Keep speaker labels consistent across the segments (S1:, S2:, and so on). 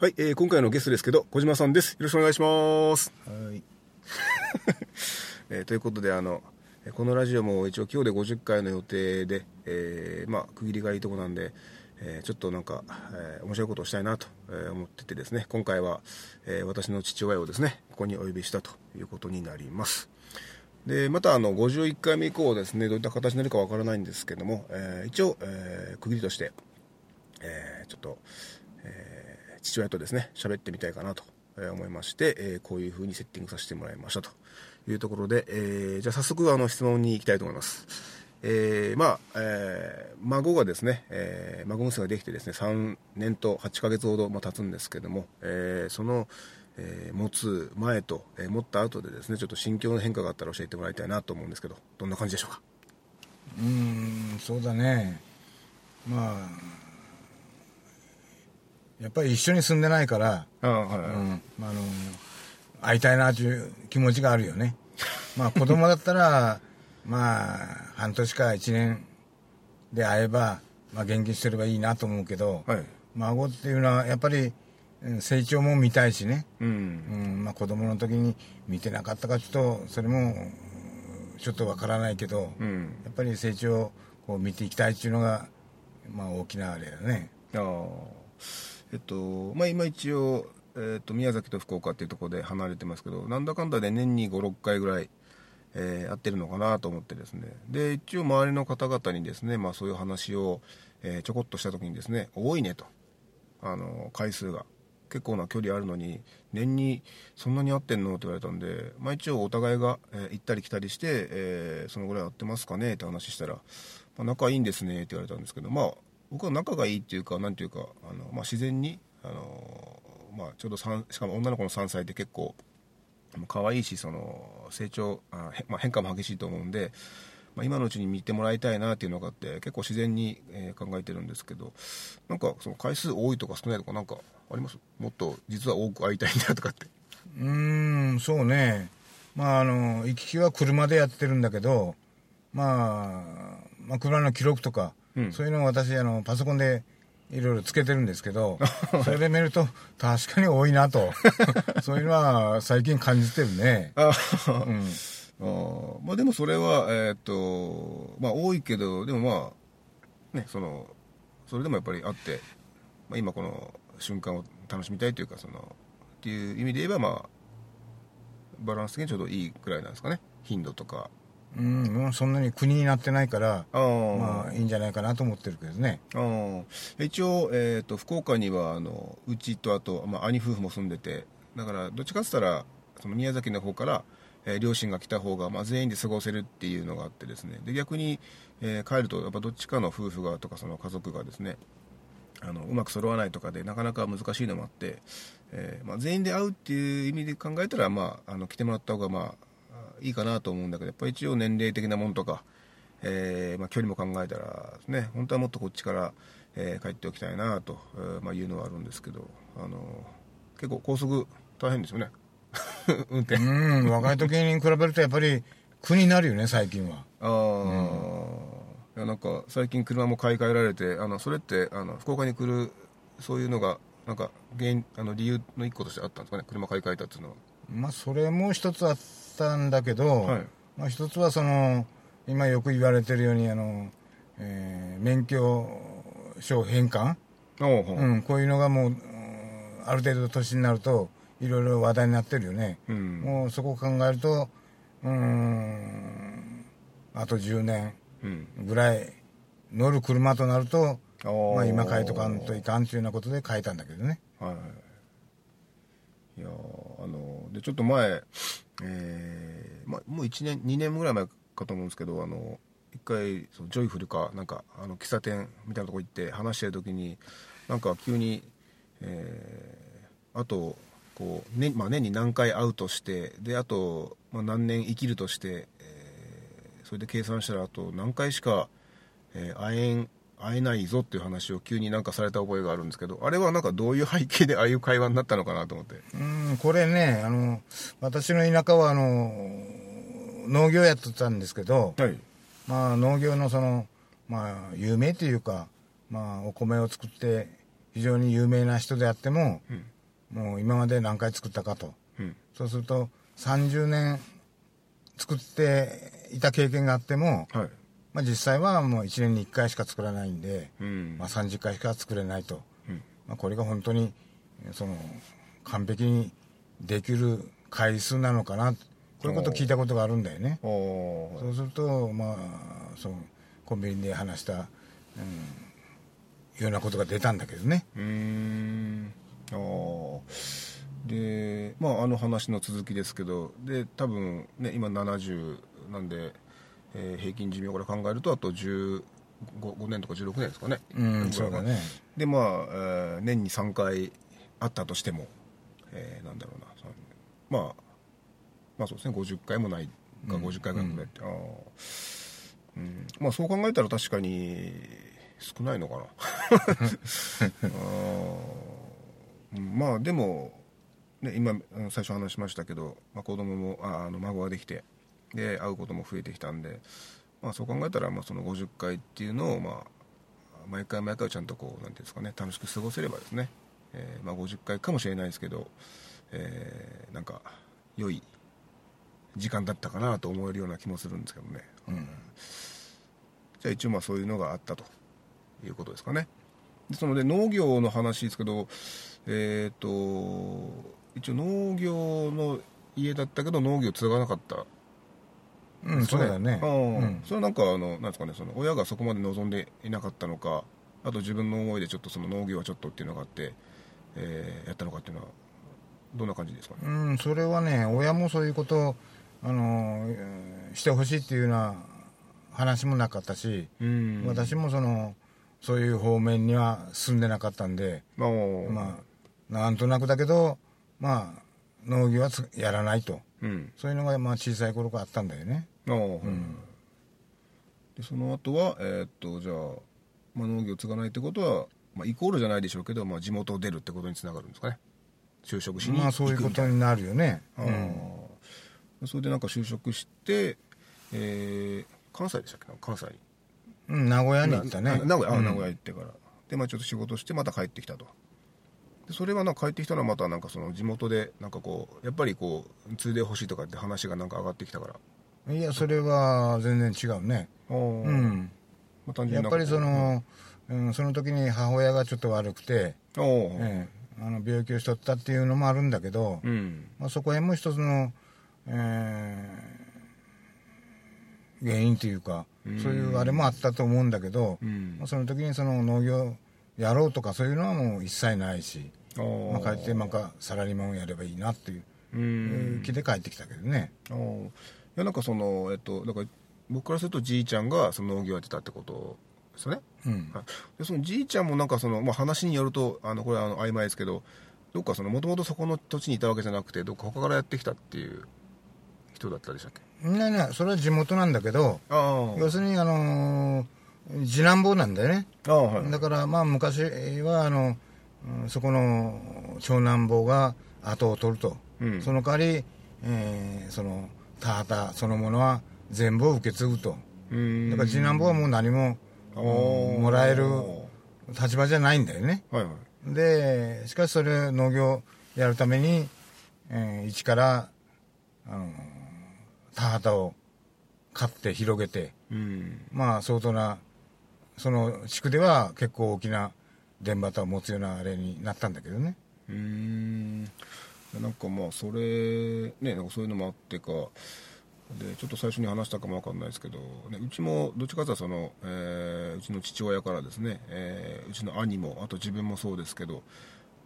S1: はい、えー、今回のゲストですけど小島さんです。よろしくお願いします。
S2: はい。
S1: えーということであのえーこのラジオも一応今日で50回の予定で、えーまあ区切りがいいとこなんで、えーちょっとなんか、えー面白いことをしたいなと、えー思っててですね。今回は、えー私の父親をですねここにお呼びしたということになります。でまたあの51回目以降ですねどういった形になるかわからないんですけども、えー一応、えー区切りとして、えーちょっと、えー父親とですね喋ってみたいかなと思いまして、えこういう風にセッティングさせてもらいましたというところで、えーじゃあ早速あの質問に行きたいと思います。えーまあ、えー孫がですね、えー孫娘ができてですね、3年と8ヶ月ほど、ま、経つんですけども、えその、え持つ前と、え持った後でですね、ちょっと心境の変化があったら教えてもらいたいなと思うんですけど、どんな感じでしょうか？
S2: うーん、そうだね。まあ、やっぱり一緒に住んでないから、
S1: あはい
S2: うん、まああの、会いたいなという気持ちがあるよね。まあ子供だったら、まあ、半年か一年で会えば、まあ元気にしてればいいなと思うけど、
S1: はい。
S2: 孫っていうのはやっぱりうん成長も見たいしね。
S1: うん。
S2: うんまあ、子供の時に見てなかったかちょっとそれもうんちょっとわからないけど、
S1: うん。
S2: やっぱり成長を見ていきたいっていうのが、まあ、大きなあれだね
S1: あーえっとまあ今一応、えっと宮崎と福岡っていうところで離れてますけどなんだかんだで年に56回ぐらい、えーやってるのかなと思ってですね。で一応周りの方々にですね、まあ、そういう話を、えーちょこっとした時にですね多いねと。あの回数が。結構な距離あるのに年にそんなに会ってんのって言われたんで、まあ、一応お互いが、えー行ったり来たりして、えーそのぐらい会ってますかねって話したら、まあ、仲いいんですねって言われたんですけどまあ僕は仲がいいっていうかなんていうかあの、まあ、自然にあの、まあ、ちょうどしかも女の子の3歳って結構可愛いしその成長あ、まあ、変化も激しいと思うんで、まあ、今のうちに見てもらいたいなっていうのがあって結構自然に、え考えてるんですけどなんかその回数多いとか少ないとかなんかあります？もっと実は多く会いたいんだとかって。
S2: うーんそうね。まああの行き来は車でやってるんだけど、まあ、まあ車の記録とか、
S1: うん。
S2: そういうのを私あのパソコンでいろいろつけてるんですけど それで見ると確かに多いなと。そういうのは最近感じてるね。
S1: あ
S2: うん。
S1: あーまあでもそれはえーっとまあ多いけどでもまあねそのそれでもやっぱりあって、まあ、今この瞬間を楽しみたいというかそのっていう意味で言えばまあバランス的にちょうどいいくらいなんですかね。頻度とか
S2: うん、もうそんなに国になってないからまあいいんじゃないかなと思ってるけどね。
S1: 一応、えー、と福岡にはあのうちとあと、まあ、兄夫婦も住んでてだからどっちかって言ったらその宮崎の方から、えー両親が来た方が、まあ、全員で過ごせるっていうのがあってですね。で逆に、えー帰るとやっぱどっちかの夫婦がとかその家族がですねあのうまく揃わないとかでなかなか難しいのもあって、えーまあ、全員で会うっていう意味で考えたら、まあ、あの来てもらった方がまあいいかなと思うんだけどやっぱり一応年齢的なものとか、えーまあ、距離も考えたらね本当はもっとこっちから、えー帰っておきたいなと、えーまあ、いうのはあるんですけど、あの結構高速大変ですよね。運転。
S2: うん若い時に比べるとやっぱり苦になるよね最近は。
S1: ああ、いやなんか最近車も買い替えられてあのそれってあの福岡に来るそういうのがなんか原因あの理由の一個としてあったんですかね車買い替えたっていうのは。
S2: まあそれも一つあったんだけど、
S1: はい。
S2: まあ、一つはその今よく言われてるようにあの、えー免許証返還、
S1: おう
S2: ん、こういうのがもううんある程度年になるといろいろ話題になってるよね、
S1: うん。
S2: もうそこを考えるとうーんあと10年
S1: うん。
S2: ぐらい乗る車となると、
S1: あー。
S2: まあ、今変えとかんといかんというようなことで変えたんだけどね。
S1: はいいやあのでちょっと前、えーま、もう1年2年ぐらい前かと思うんですけどあの一回そのジョイフルかなんかあの喫茶店みたいなとこ行って話してる時になんか急に、えーあとこう、ねまあ、年に何回会うとしてであと、まあ、何年生きるとして、えーそれで計算したらあと何回しか、えー会えん会えないぞっていう話を急になんかされた覚えがあるんですけどあれはなんかどういう背景でああいう会話になったのかなと思って。
S2: うんこれねあの私の田舎はあの農業やってたんですけど、
S1: はい。
S2: まあ、農業のその、まあ、有名というか、まあ、お米を作って非常に有名な人であっても、もう今まで何回作ったかと。
S1: うん。
S2: そうすると30年作っていた経験があっても、
S1: はい
S2: まあ、実際はもう1年に1回しか作らないんで、
S1: うん。
S2: まあ、30回しか作れないと、
S1: うん。
S2: まあ、これが本当にその完璧にできる回数なのかな。こういうことを聞いたことがあるんだよね。そうするとまあそのコンビニで話した、うん、ようなことが出たんだけどね。
S1: うーん。あー。でまああの話の続きですけどで多分ね今70なんで、えー平均寿命から考えるとあと15 5年とか16年ですかね。
S2: うん、そうだね。
S1: でまあ、えー年に3回あったとしても、えーなんだろうな。まあまあそうですね。50回もないか
S2: うん。
S1: 50回ぐらいって、あー。うん。まあそう考えたら確かに少ないのかな。あまあでも、ね、今最初話しましたけど、まあ、子供もああの孫ができてで会うことも増えてきたんで、まあ、そう考えたら、まあ、その50回っていうのを、まあ、毎回毎回ちゃんとこうなんていうんですかね楽しく過ごせればですね、えーまあ、50回かもしれないですけど、えーなんか良い時間だったかなと思えるような気もするんですけどね、
S2: うん。
S1: じゃあ一応まあそういうのがあったということですかね。でそので農業の話ですけどえっ、と一応農業の家だったけど農業継がなかった
S2: うん、そうだね。
S1: あー
S2: うん。
S1: それはなんかあのなんですかねその親がそこまで望んでいなかったのかあと自分の思いでちょっとその農業はちょっとっていうのがあって、えーやったのかっていうのはどんな感じですかね？
S2: うん、それはね、親もそういうことを、あの、えーしてほしいっていうような話もなかったし、
S1: うん。
S2: 私もその、そういう方面には進んでなかったんで、
S1: まあ、
S2: まあ、なんとなくだけど、まあ、農業はつやらないと。
S1: うん。
S2: そういうのが、まあ、小さい頃からあったんだよね。
S1: ああ、でその後はえーっとじゃあ、まあ、農業継がないってことは、まあ、イコールじゃないでしょうけど、まあ、地元を出るってことにつながるんですかね。就職しに
S2: まあ、そういうことになるよね。
S1: ああ。それでなんか就職して、えー関西でしたっけ？関西。に
S2: うん、名古屋に行ったね。
S1: な名古屋。あ、
S2: うん。
S1: 名古屋行ってから。でまあちょっと仕事してまた帰ってきたと。でそれはなんか帰ってきたのはまたなんかその地元でなんかこうやっぱりこう継いでほしいとかって話がなんか上がってきたから。
S2: いや、それは全然違うね。うん。
S1: まあ、単純
S2: やっぱりその、うん、その時に母親がちょっと悪くて、ええあの病気をしとったっていうのもあるんだけど、
S1: うん。
S2: まあ、そこへも一つの、えー原因というか、そういうあれもあったと思うんだけど、
S1: うん。
S2: まあ、その時にその農業やろうとかそういうのはもう一切ないし、まあ、帰ってなんかサラリーマンをやればいいなっていう。気で帰ってきたけどね。
S1: いやなんかそのえっとだから僕からするとじいちゃんがその農業やってたってことですよね。
S2: うん。
S1: はい。でそのじいちゃんもなんかその、まあ、話によるとあのこれはあの曖昧ですけどどっかそのもともとそこの土地にいたわけじゃなくてどっか他からやってきたっていう人だったでしたっけ？
S2: ねねそれは地元なんだけど
S1: あ
S2: 要するにあのー次男坊なんだよね。
S1: はい。
S2: だからまあ昔はあのうんそこの長男坊が後を取ると、
S1: うん。
S2: その代わり、えーその田畑そのものは全部を受け継ぐと。
S1: うん。
S2: だから次男坊はもう何ももらえる立場じゃないんだよね。
S1: はいはい。
S2: でしかしそれ農業やるために、えー一からあの田畑を買って広げて。
S1: うん。
S2: まあ相当なその地区では結構大きな田畑を持つようなあれになったんだけどね。
S1: うん。なんかまあそれねなんかそういうのもあってか。でちょっと最初に話したかもわかんないですけど、ね、うちもどっちかというとその、えーうちの父親からですね、えーうちの兄もあと自分もそうですけど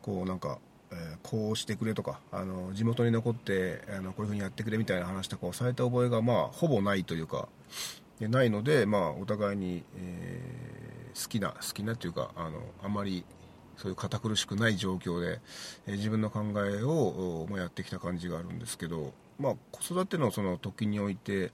S1: こうなんか、えーこうしてくれとかあの地元に残ってあのこういうふうにやってくれみたいな話とかをされた覚えがまあほぼないというかでないので、まあ、お互いに、えー好きな好きなっていうかあのあまりそういう堅苦しくない状況で、えー自分の考えを、ま、やってきた感じがあるんですけど、まあ、子育てのその時において、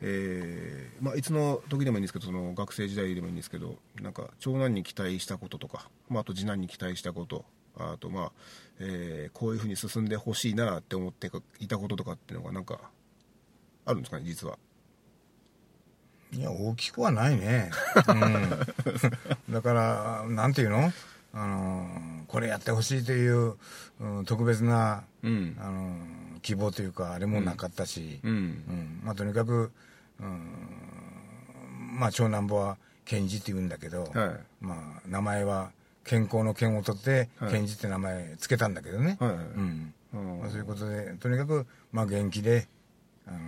S1: えーまあ、いつの時でもいいんですけどその学生時代でもいいんですけどなんか長男に期待したこととか、まあ、あと次男に期待したことあとまあ、えーこういうふうに進んでほしいなって思っていたこととかっていうのがなんかあるんですかね実は。
S2: いや大きくはないね、うん、だからなんていうの？あのこれやってほしいという、うん特別な、
S1: うん。
S2: あの希望というかあれもなかったし、
S1: うん。
S2: うん。まあ、とにかく、うんまあ、長男坊は健二って言うんだけど、
S1: はい。
S2: まあ、名前は健康の健を取って
S1: はい。
S2: 健二って名前つけたんだけどね、まあ、そういうことでとにかく、まあ、元気で、あの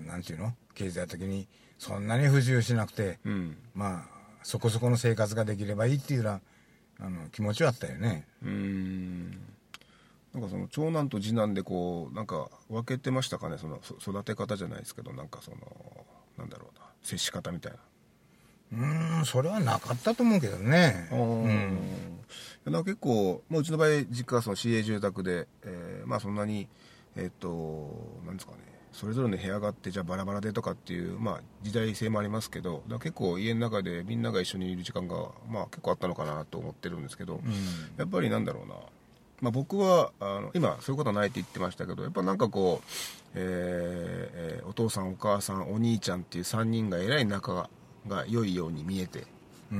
S2: うん、なんていうの？経済的にそんなに不自由しなくて、
S1: うん。
S2: まあそこそこの生活ができればいいっていうようなあの気持ちはあったよね。
S1: うーん。なんかその長男と次男でこうなんか分けてましたかね？そのそ育て方じゃないですけどなんかそのなんだろうな接し方みたいな。
S2: うーんそれはなかったと思うけどね。
S1: うん。なんか結構、まあ、うちの場合実家はその市営住宅で、えーまあそんなにえっ、となんですかねそれぞれの部屋があってじゃあバラバラでとかっていう、まあ、時代性もありますけど結構家の中でみんなが一緒にいる時間が、まあ、結構あったのかなと思ってるんですけど、やっぱりなんだろうな、まあ、僕はあの今そういうことはないって言ってましたけどやっぱなんかこう、えーえーお父さんお母さんお兄ちゃんっていう3人がえらい仲がが良いように見えて、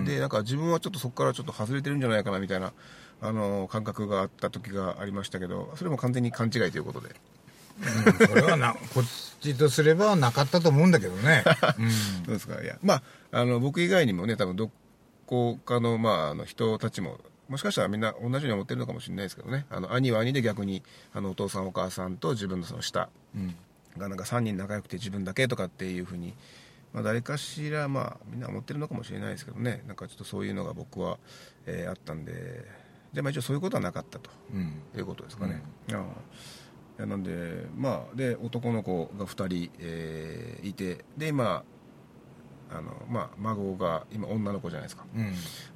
S1: でなんか自分はちょっとそこからちょっと外れてるんじゃないかなみたいなあの感覚があった時がありましたけどそれも完全に勘違いということで。
S2: うんそれはなこっちとすればなかったと思うんだけどね。
S1: どうですか。いやまああの僕以外にもね多分どこかの,、まあ、あの人たちももしかしたらみんな同じように思ってるのかもしれないですけどね。あの兄は兄で逆にあのお父さんお母さんと自分のその下
S2: うん。
S1: がなんか3人仲良くて自分だけとかっていうふうに、まあ、誰かしらまあみんな思ってるのかもしれないですけどね。なんかちょっとそういうのが僕は、えーあったんで。じゃあまあ一応そういうことはなかったと
S2: うん。
S1: いうことですかね、ああ。いやなんでまあで男の子が2人、えーいてで今あの、まあ、孫が今女の子じゃないですか。
S2: うん。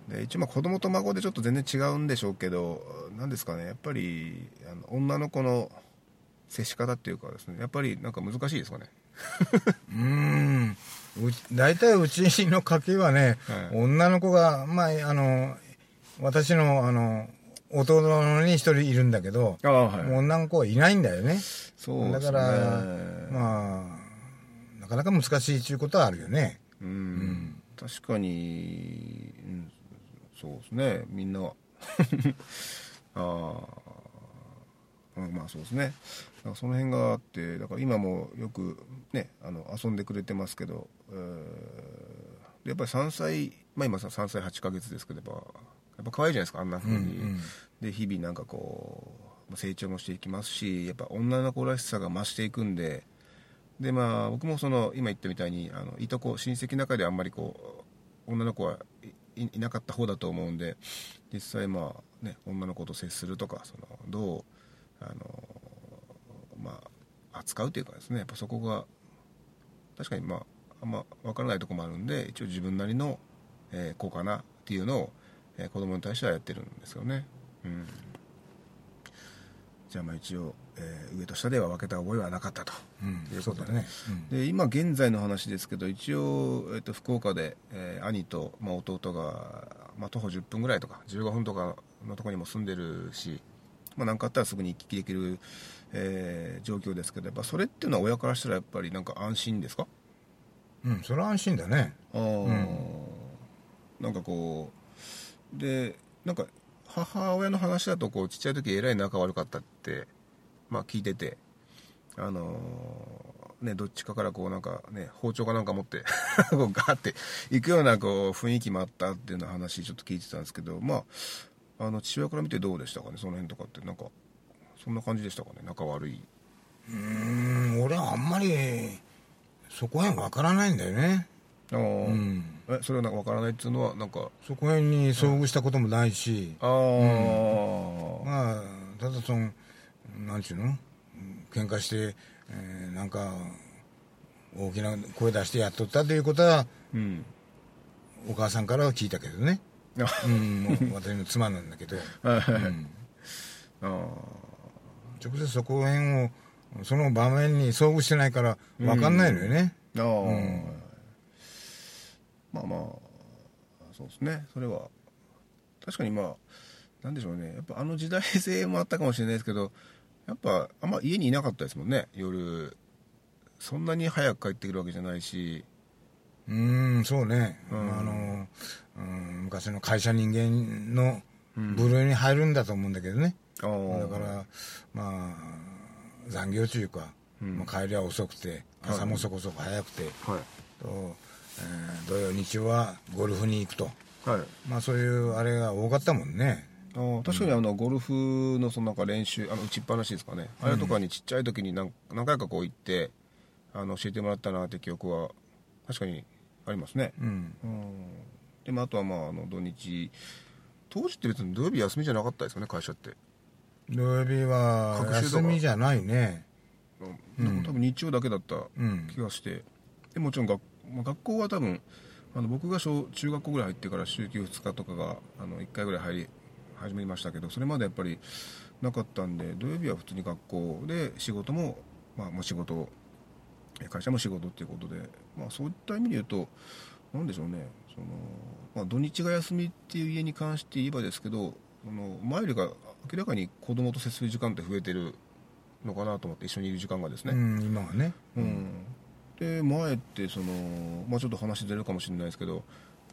S1: で一応まあ子供と孫でちょっと全然違うんでしょうけど何ですかねやっぱりあの女の子の接し方っていうかですねやっぱりなんか難しいですかね。
S2: うーん。大体うちの家系はね、
S1: はい。
S2: 女の子がまああの私のあの弟に一人いるんだけど、
S1: ああは
S2: 女の子はいないんだよね。
S1: そうですね。
S2: だからまあなかなか難しいっていうことはあるよね。
S1: うん、確かに、うん、そうですね。みんな ああ、うん、まあそうですね。その辺があってだから今もよくねあの遊んでくれてますけど、えー、やっぱり3歳まあ今さ3歳8ヶ月ですけどやっぱやっぱ可愛いじゃないですかあんな風に、
S2: うんうん
S1: で日々なんかこう成長もしていきますしやっぱ女の子らしさが増していくんででまあ僕もその今言ったみたいにあのいとこ親戚の中であんまりこう女の子はいいなかった方だと思うんで実際まあね女の子と接するとかそのどうあのまあ扱うというかですねやっぱそこが確かにまああんま分からないところもあるんで一応自分なりの、えーこうかなっていうのを、えー子供に対してはやってるんですよね。うん。じゃあまあ一応、えー上と下では分けた覚えはなかったと、
S2: うん。
S1: いうことで。
S2: ね、うん。
S1: で今現在の話ですけど一応、えっと福岡で、えー兄と、まあ、弟が、まあ、徒歩10分ぐらいとか15分とかのところにも住んでるしまあ、何かあったらすぐに行き来できる、えー状況ですけどやっぱそれっていうのは親からしたらやっぱりなんか安心ですか？
S2: うん、それは安心だね。
S1: あー。なんかこうでなんか母親の話だとこうちっちゃい時えらい仲悪かったってまあ聞いててあのーねどっちかからこうなんかね包丁かなんか持って こうガーって行くようなこう雰囲気もあったっていうような話ちょっと聞いてたんですけどまああの父親から見てどうでしたかねその辺とかって。なんかそんな感じでしたかね仲悪い。う
S2: ーん俺はあんまりそこへんわからないんだよね。
S1: あー、
S2: うん。
S1: えそれはなんかわからないっていうのはなんか
S2: そこへんに遭遇したこともないし、
S1: ああ、
S2: まあただそのなんちゅうの？うん喧嘩して、えーなんか大きな声出してやっとったということは
S1: うん。
S2: お母さんからは聞いたけどね、
S1: あ
S2: うん、もう私の妻なんだけど、
S1: はい。はいはい
S2: うん。
S1: あ
S2: 直接そこら辺をその場面に遭遇してないから分かんないのよね、
S1: ーあー、
S2: うん
S1: まあまあそうですね。それは確かにまあなんでしょうね。やっぱあの時代性もあったかもしれないですけどやっぱあんま家にいなかったですもんね。夜そんなに早く帰ってくるわけじゃないし。
S2: うんそうね、
S1: うん。
S2: あの、うん、昔の会社人間の部類に入るんだと思うんだけどね、
S1: あー
S2: だからまあ残業中いうか、
S1: うん。
S2: まあ、帰りは遅くて朝もそこそこ早くて、
S1: はい。
S2: とえー土曜日曜はゴルフに行くと。
S1: はい。
S2: まあそういうあれが多かったもんね。
S1: あー確かにあのゴルフのそのなんか練習あの打ちっぱなしですかね、あれとかにちっちゃい時に何何回かこう行ってあの教えてもらったなって記憶は確かにありますね、
S2: うん。
S1: うん、でもあとはまああの土日当時って別に土曜日休みじゃなかったですよね会社って、
S2: 土曜日は休みじゃないね。
S1: うん。
S2: うん。
S1: 多分日曜だけだった
S2: うん。
S1: 気がして。でもちろん学,、まあ、学校は多分あの僕が小中学校ぐらい入ってから週休2日とかがあの1回ぐらい入り始めましたけどそれまでやっぱりなかったんで土曜日は普通に学校で仕事も、まあ、まあ仕事え会社も仕事っていうことで、まあ、そういった意味で言うとなんでしょうねその、まあ、土日が休みっていう家に関して言えばですけどその前よりが明らかに子供と接する時間って増えてるのかなと思って一緒にいる時間がですね、
S2: うん今はね。
S1: うん、で前ってその、まあ、ちょっと話ずれるかもしれないですけど、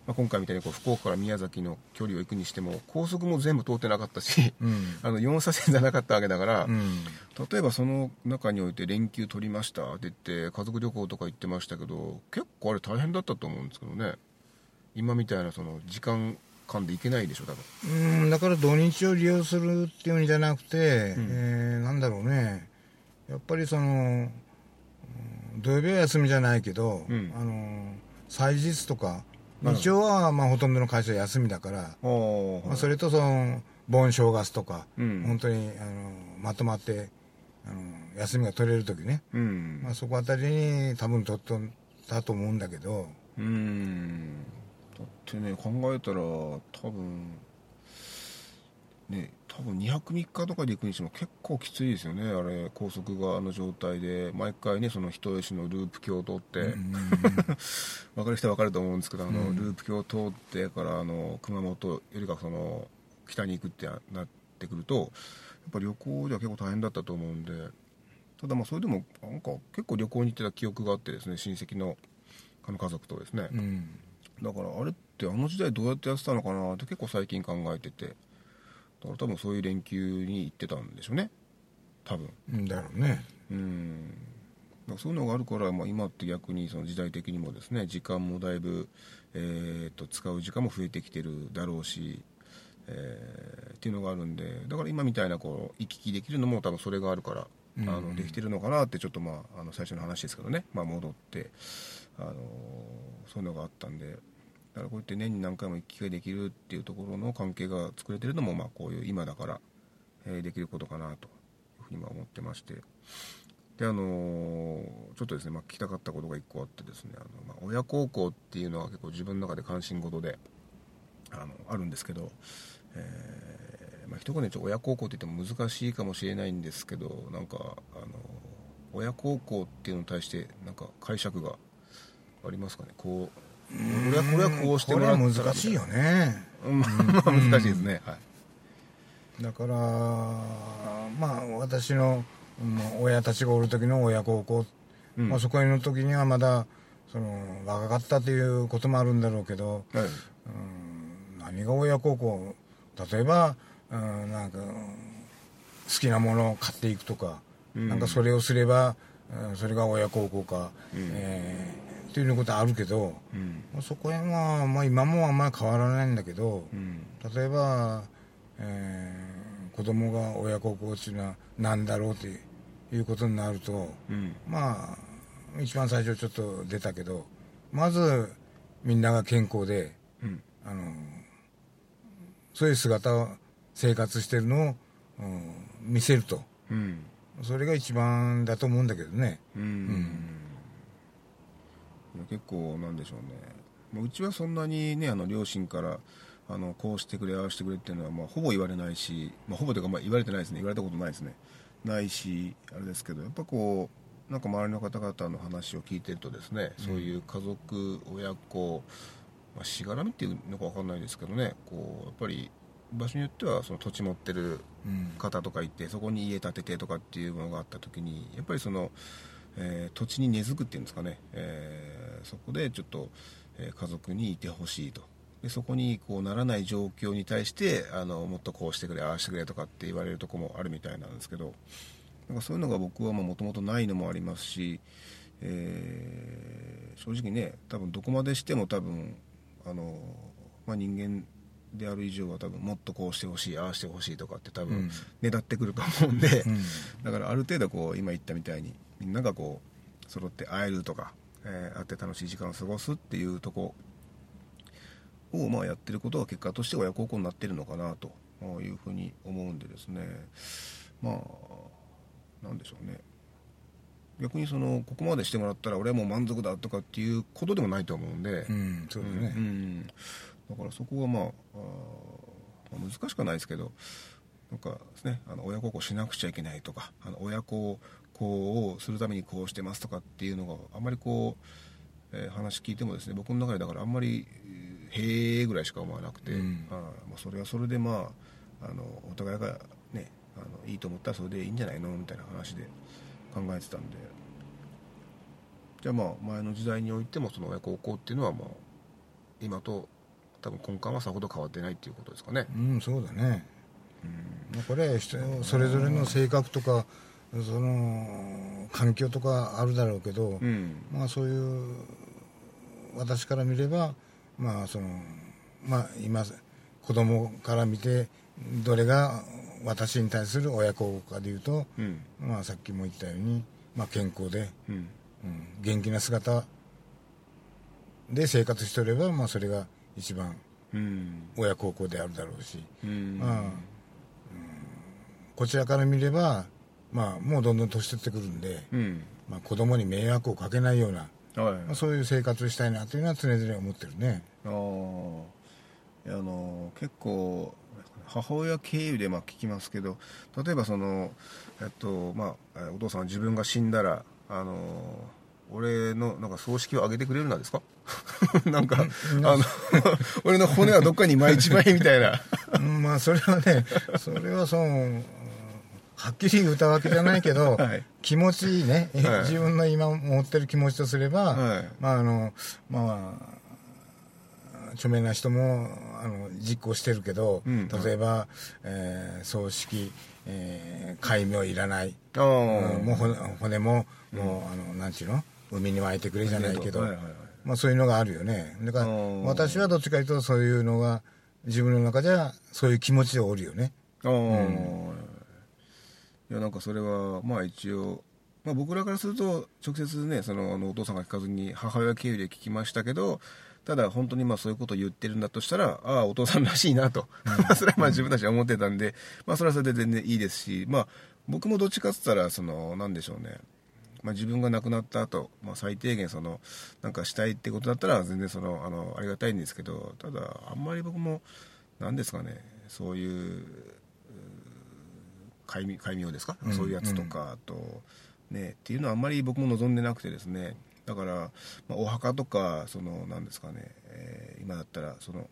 S1: まあ、今回みたいにこう福岡から宮崎の距離を行くにしても高速も全部通ってなかったし
S2: うん。
S1: あの4車線じゃなかったわけだから、
S2: うん。
S1: 例えばその中において連休取りましたって言って家族旅行とか行ってましたけど結構あれ大変だったと思うんですけどね。今みたいなその時間間で行けないでしょ多分。
S2: うんだから土日を利用するっていうんじゃなくて、
S1: うん。
S2: えーなんだろうね。やっぱりそのうん土曜日は休みじゃないけど、
S1: うん。
S2: あの祭日とか
S1: なるほど。
S2: 日曜はまあほとんどの会社休みだから、まあ、それとその盆正月とか、
S1: うん。
S2: 本当にあのまとまってあの休みが取れる時ね、
S1: うん、
S2: まあ、そこあたりに多分取っとったと思うんだけど。
S1: うーん。だってね考えたら多分ね多分2泊3日とかで行くにしても結構きついですよねあれ高速があの状態で。毎回ねその人吉のループ橋を通って、分かる人は分かると思うんですけどあの、
S2: うん。
S1: ループ橋を通ってからあの熊本よりかその北に行くってなってくるとやっぱ旅行では結構大変だったと思うんで。ただまあそれでもなんか結構旅行に行ってた記憶があってですね親戚のあの家族とですね、
S2: うん。
S1: だからあれってあの時代どうやってやってたのかなって結構最近考えててだから多分そういう連休に行ってたんでしょうね。多分。
S2: うんだろうね。
S1: うん。そういうのがあるから、まあ、今って逆にその時代的にもですね時間もだいぶ、えー、と使う時間も増えてきてるだろうし、えーっていうのがあるんでだから今みたいなこう行き来できるのも多分それがあるから、
S2: うん
S1: あのできてるのかなってちょっとまああの最初の話ですけどね、まあ、戻って、あのそういうのがあったんでだからこうやって年に何回も行き来ができるっていうところの関係が作れてるのもまあこういう今だから、えーできることかなというふうに思ってまして。であのーちょっとですね、まあ、聞きたかったことが1個あってですねあの、まあ、親孝行っていうのは結構自分の中で関心事であのあるんですけど、えーまあ、一言で言うと親孝行って言っても難しいかもしれないんですけどなんかあの親孝行っていうのに対してなんか解釈がありますかねこう俺はこれはこうして
S2: これ
S1: もらったら。
S2: は難しいよね。
S1: うん。まあ難しいですね、はい。
S2: だからまあ私のうん親たちがおる時の親孝行、
S1: うん。
S2: まあ、そこへの時にはまだその若かったということもあるんだろうけど、
S1: はい。
S2: うん何が親孝行？例えば、うん、なんかうん好きなものを買っていくとか、
S1: うん。
S2: なんかそれをすれば、うんそれが親孝行か、
S1: うん。
S2: えーっていうことあるけど、
S1: うん。
S2: まあそこへは、まあ、今もあんまり変わらないんだけど、
S1: うん。
S2: 例えば、えー子供が親孝行っていうのは何だろうっていうことになると
S1: うん。
S2: まあ一番最初ちょっと出たけどまずみんなが健康で
S1: うん。
S2: あのそういう姿を生活してるのを、うん見せると。
S1: うん。
S2: それが一番だと思うんだけどね。
S1: うん結構なんでしょうね。もううちはそんなにねあの両親からあのこうしてくれああしてくれっていうのは、まあ、ほぼ言われないし、まあ、ほぼというかまあ言われてないですね。言われたことないですね。ないしあれですけどやっぱこうなんか周りの方々の話を聞いてるとですね、そういう家族親子、まあ、しがらみっていうのか分かんないですけどねこうやっぱり場所によってはその土地持ってる
S2: うん。
S1: 方とかいてそこに家建ててとかっていうものがあった時にやっぱりその、えー土地に根付くっていうんですかね、えーそこでちょっと、えー家族にいてほしいと。でそこにこうならない状況に対してあのもっとこうしてくれああしてくれとかって言われるとこもあるみたいなんですけど。なんかそういうのが僕はもともとないのもありますし、えー正直ね多分どこまでしても多分あの、まあ、人間である以上は多分もっとこうしてほしいああしてほしいとかって多分
S2: うん。
S1: ねだってくると思うんで、
S2: うん。
S1: だからある程度こう今言ったみたいにみんながこう揃って会えるとか、えー会って楽しい時間を過ごすっていうとこをまあやってることが結果として親孝行になってるのかなというふうに思うんでですね。まあなんでしょうね。逆にそのここまでしてもらったら俺はもう満足だとかっていうことでもないと思うんで、
S2: うんそうだね、
S1: うん、だからそこはまああーまあ難しくはないですけどなんかですねあの親孝行しなくちゃいけないとかあの親孝行をするためにこうしてますとかっていうのがあんまりこう、えー話聞いてもですね僕の中でだからあんまりえーへえぐらいしか思わなくて、
S2: うん。
S1: あーまあ、それはそれでまああのお互いがねあのいいと思ったらそれでいいんじゃないのみたいな話で考えてたんで。じゃあまあ前の時代においてもその親孝行っていうのはまあ今と多分根幹はさほど変わってないっていうことですかね。
S2: うん、そうだね、まあこれは人それぞれの性格とかその環境とかあるだろうけど、
S1: うん。
S2: まあそういう私から見ればまあそのまあ今子供から見てどれが私に対する親孝行かでいうと、
S1: うん。
S2: まあさっきも言ったように、まあ、健康で、
S1: うん。
S2: うん、元気な姿で生活しておれば、まあ、それが一番
S1: うん。
S2: 親孝行であるだろうし、
S1: うん。
S2: まあうん。こちらから見れば、まあ、もうどんどん年取ってくるんで、
S1: うん。
S2: まあ、子供に迷惑をかけないような、
S1: はい。
S2: まあ、そういう生活をしたいなというのは常々思ってるね。
S1: ああの結構母親経由でまあ聞きますけど例えばその、えっとまあ、えお父さんは自分が死んだらあの俺のなんか葬式をあげてくれるなんですか？なんか、あの俺の骨はどっかに巻いちまえみたいな。
S2: うんまあそれはねそれはそのうんはっきり言ったわけじゃないけど、
S1: はい。
S2: 気持ちいいね、
S1: はい。
S2: 自分の今持ってる気持ちとすれば、
S1: はい。
S2: まああのまあ著名な人もあの実行してるけど、
S1: うん。
S2: 例えば、えー葬式、えー戒名いらない、うん。もう骨骨も、もうあのなんちゅうの？海に巻いてくれじゃないけど、
S1: はいはいはい
S2: まあ、そういうのがあるよね。だから
S1: うん
S2: 私はどっちかというとそういうのが自分の中じゃそういう気持ちでおるよね。
S1: ああ、いやなんかそれはまあ一応、まあ、僕らからすると直接ねそのあのお父さんが聞かずに母親経由で聞きましたけどただ本当にまあそういうことを言ってるんだとしたらああお父さんらしいなと、まあ それはまあ自分たちは思ってたんで、まあ、それはそれで全然いいですし、まあ、僕もどっちかっつったらそのなんでしょうね。まあ、自分が亡くなった後、まあ最低限そのなんかしたいってことだったら全然そのあのありがたいんですけどただあんまり僕も何ですかねそういう戒名戒名ですか、
S2: うん
S1: そういうやつとか、あとねっていうのはあんまり僕も望んでなくてですね。だから、まあ、お墓とかそのなんですかね、えー今だったらその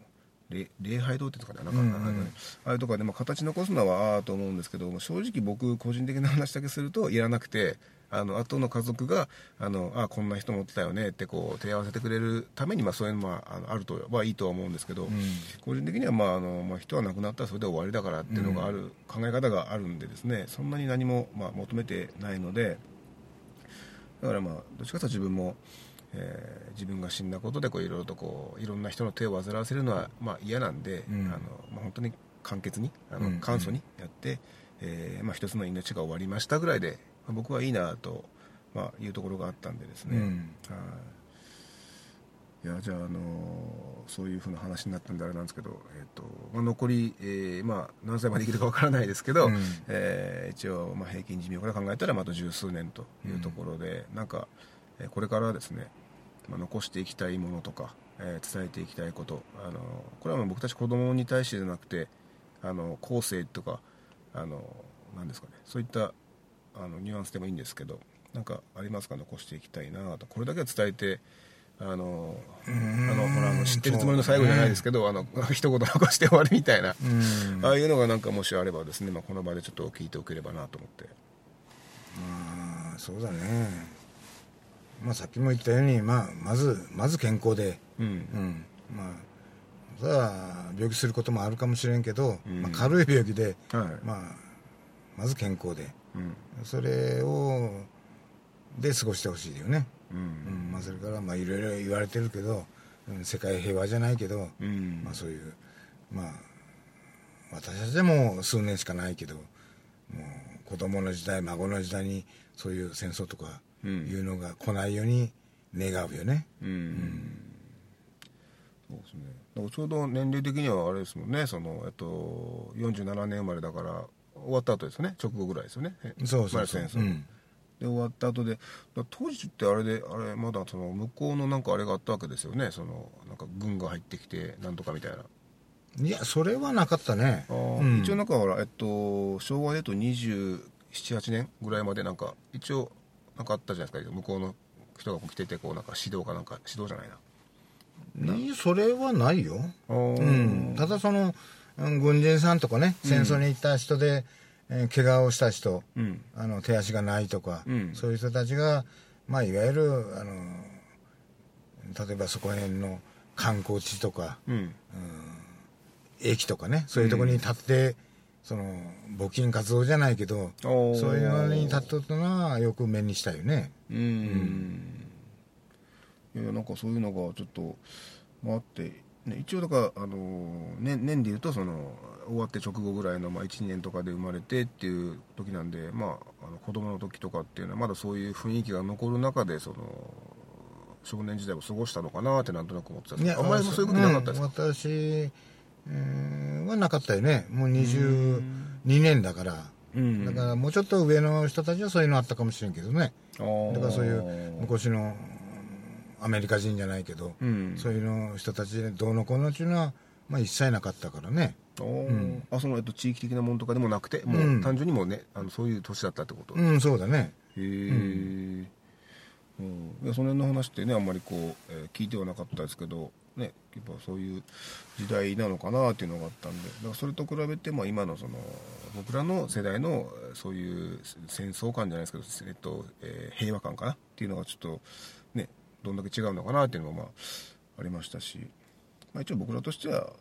S1: 礼礼拝堂っていうんですかねなんか、
S2: うんうん
S1: ああいうとかで、まあ、形残すのはああと思うんですけども正直僕個人的な話だけするといらなくてあの後の家族があのあこんな人持ってたよねってこう手合わせてくれるために、まあ、そういうのはあのあるとはいいとは思うんですけど、個人的には、まああのまあ、人は亡くなったらそれで終わりだからっていうのがある、考え方があるんでですねそんなに何も、まあ、求めてないのでだからまあどっちかというと自分も、えー自分が死んだことでこういろいろとこういろんな人の手を煩わせるのは、まあ、嫌なんで、
S2: うん。
S1: あのまあ、本当に簡潔にあ
S2: うん。
S1: の簡素にやって、えーまあ、一つの命が終わりましたぐらいで、まあ僕はいいなと、まあ、いうところがあったんでですね、
S2: うん。
S1: はい。いやじゃあ、あのーそういうふうな話になったんであれなんですけど、えーとまあ、残り、えーまあ、何歳まで生きるかわからないですけど、
S2: うん。
S1: えー一応、まあ、平均寿命から考えたらまああと十数年というところで、なんか、えーこれからですねまあ、残していきたいものとか、えー伝えていきたいことあのこれはまあ僕たち子供に対してじゃなくてあの後世とかあのなんですかねそういったあのニュアンスでもいいんですけどなんかありますか？残していきたいなと。これだけは伝えてあのあのほらあの知ってるつもりの最後じゃないですけど、あの 一言残して終わりみたいな、
S2: うん。
S1: ああいうのがなんかもしあればですね、まあ、この場でちょっと聞いておければなと思って。
S2: あーそうだね。まあさっきも言ったように、まあ、まずまず健康で。
S1: うん。
S2: うん。まあそれは病気することもあるかもしれんけど、
S1: うん。
S2: まあ、軽い病気で、
S1: はい。
S2: まあ、まず健康で。
S1: うん
S2: それをで過ごしてほしいよね、
S1: う
S2: うん。んまあ、それからまあいろいろ言われてるけど、うん世界平和じゃないけど、
S1: うん。
S2: まあ、そういうまあ私たちでも数年しかないけどもう子供の時代孫の時代にそういう戦争とか
S1: うん。
S2: いうのが来ないように願うよね、
S1: うん。そうですね。ちょうど年齢的にはあれですもんね。その、えっと、47年生まれだから終わった後ですよね。直後ぐらいですよね。え
S2: そうそうそう、うん。
S1: で終わった後で当時ってあれであれまだその向こうのなんかあれがあったわけですよね。そのなんか軍が入ってきてなんとかみたいな。い
S2: やそれはなかったね。うん。
S1: 一応なんかほら、えっと、昭和で言うと278年ぐらいまでなんか一応なんかあったじゃないですか。向こうの人が来ててこうなんか指導かなんか指導じゃないな。
S2: それはないよ、うん、ただそのうん軍人さんとかね戦争に行った人で、えー怪我をした人
S1: うん。
S2: あの手足がないとか、
S1: うん。
S2: そういう人たちが、まあ、いわゆるあの例えばそこら辺の観光地とか
S1: うん。
S2: 駅とかねそういうところに立って、その募金活動じゃないけどそういうのに立っとったのはよく目にしたよね。
S1: うん、いやなんかそういうのがちょっと、まあ、あって、ね、一応だから、あの年年でいうとその終わって直後ぐらいの、まあ、12年とかで生まれてっていう時なんで、まあ、あの子供の時とかっていうのはまだそういう雰囲気が残る中でその少年時代を過ごしたのかなってなんとなく思ってたんですけどあんまりそういうことなかったですか、
S2: うん私、えーはなかったよね。もう22年だから、
S1: うん
S2: だからもうちょっと上の人たちはそういうのあったかもしれんけどね。だからそういう昔のアメリカ人じゃないけど、
S1: うん。
S2: そういうの人たちでどうのこうのっていうのは、まあ、一切なかったからね。
S1: あー。あその、えっと、地域的なものとかでもなくても
S2: うん。
S1: う単純にもうねあのそういう年だったってこと、
S2: うんそうだね。
S1: へえ、うん。いやその辺の話ってねあんまりこう、えー聞いてはなかったですけどねやっぱそういう時代なのかなっていうのがあったんで。だからそれと比べて、まあ、今のその僕らの世代のえーそういう戦争感じゃないですけど、えっとえー平和感かなっていうのがちょっとねどんだけ違うのかなっていうのもまあありましたし、まあ、一応僕らとしては、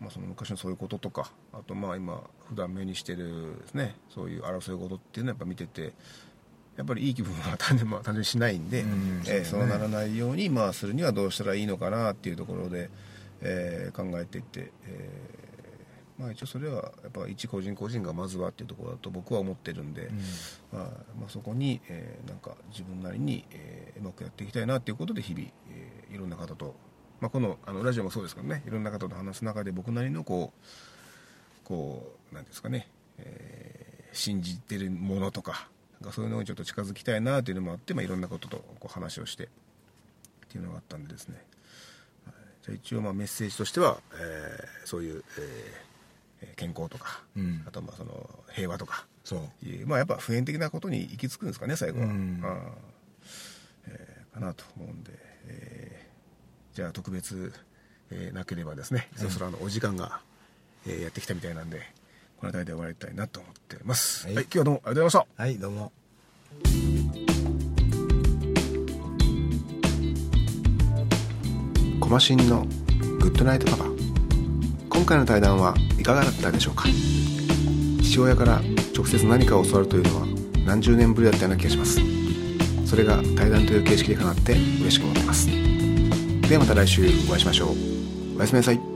S1: まあ、その昔のそういうこととかあとまあ今普段目にしてるですねそういう争い事っていうのはやっぱ見ててやっぱりいい気分は単純, まあ、単純にしないんで、
S2: うん
S1: えー
S2: そう
S1: ならないように、まあ、するにはどうしたらいいのかなっていうところで、えー考えていって、えーまあ、一応それはやっぱ一個人個人がまずはっていうところだと僕は思ってるんで、まあまあ、そこに、えーなんか自分なりに、えーうまくやっていきたいなっていうことで日々、えーいろんな方と、まあ、このあのラジオもそうですけどねいろんな方と話す中で僕なりのこうこうなんですかね、えー信じてるものとかなんかそういうのにちょっと近づきたいなというのもあって、まあ、いろんなこととこう話をしてっていうのがあったんでですね、はい。じゃあ一応まあメッセージとしては、えーそういう、えーえー健康とか、
S2: うん。
S1: あとまあその平和とか
S2: そう。
S1: いうまあやっぱ普遍的なことに行き着くんですかね最後は、
S2: うん。
S1: えーかなと思うんで、えーじゃあ特別、えーなければですねそろそろあのお時間が、えーやってきたみたいなんでこの辺りで終わりたいなと思ってます、は
S2: はいい
S1: 今日はどうもありがとうございました。
S2: はいどうも。
S1: コマシンのグッドナイトパパ今回の対談はいかがだったでしょうか？父親から直接何かを教わるというのは何十年ぶりだったような気がします。それが対談という形式でかなって嬉しく思っています。ではまた来週お会いしましょう。おやすみなさい。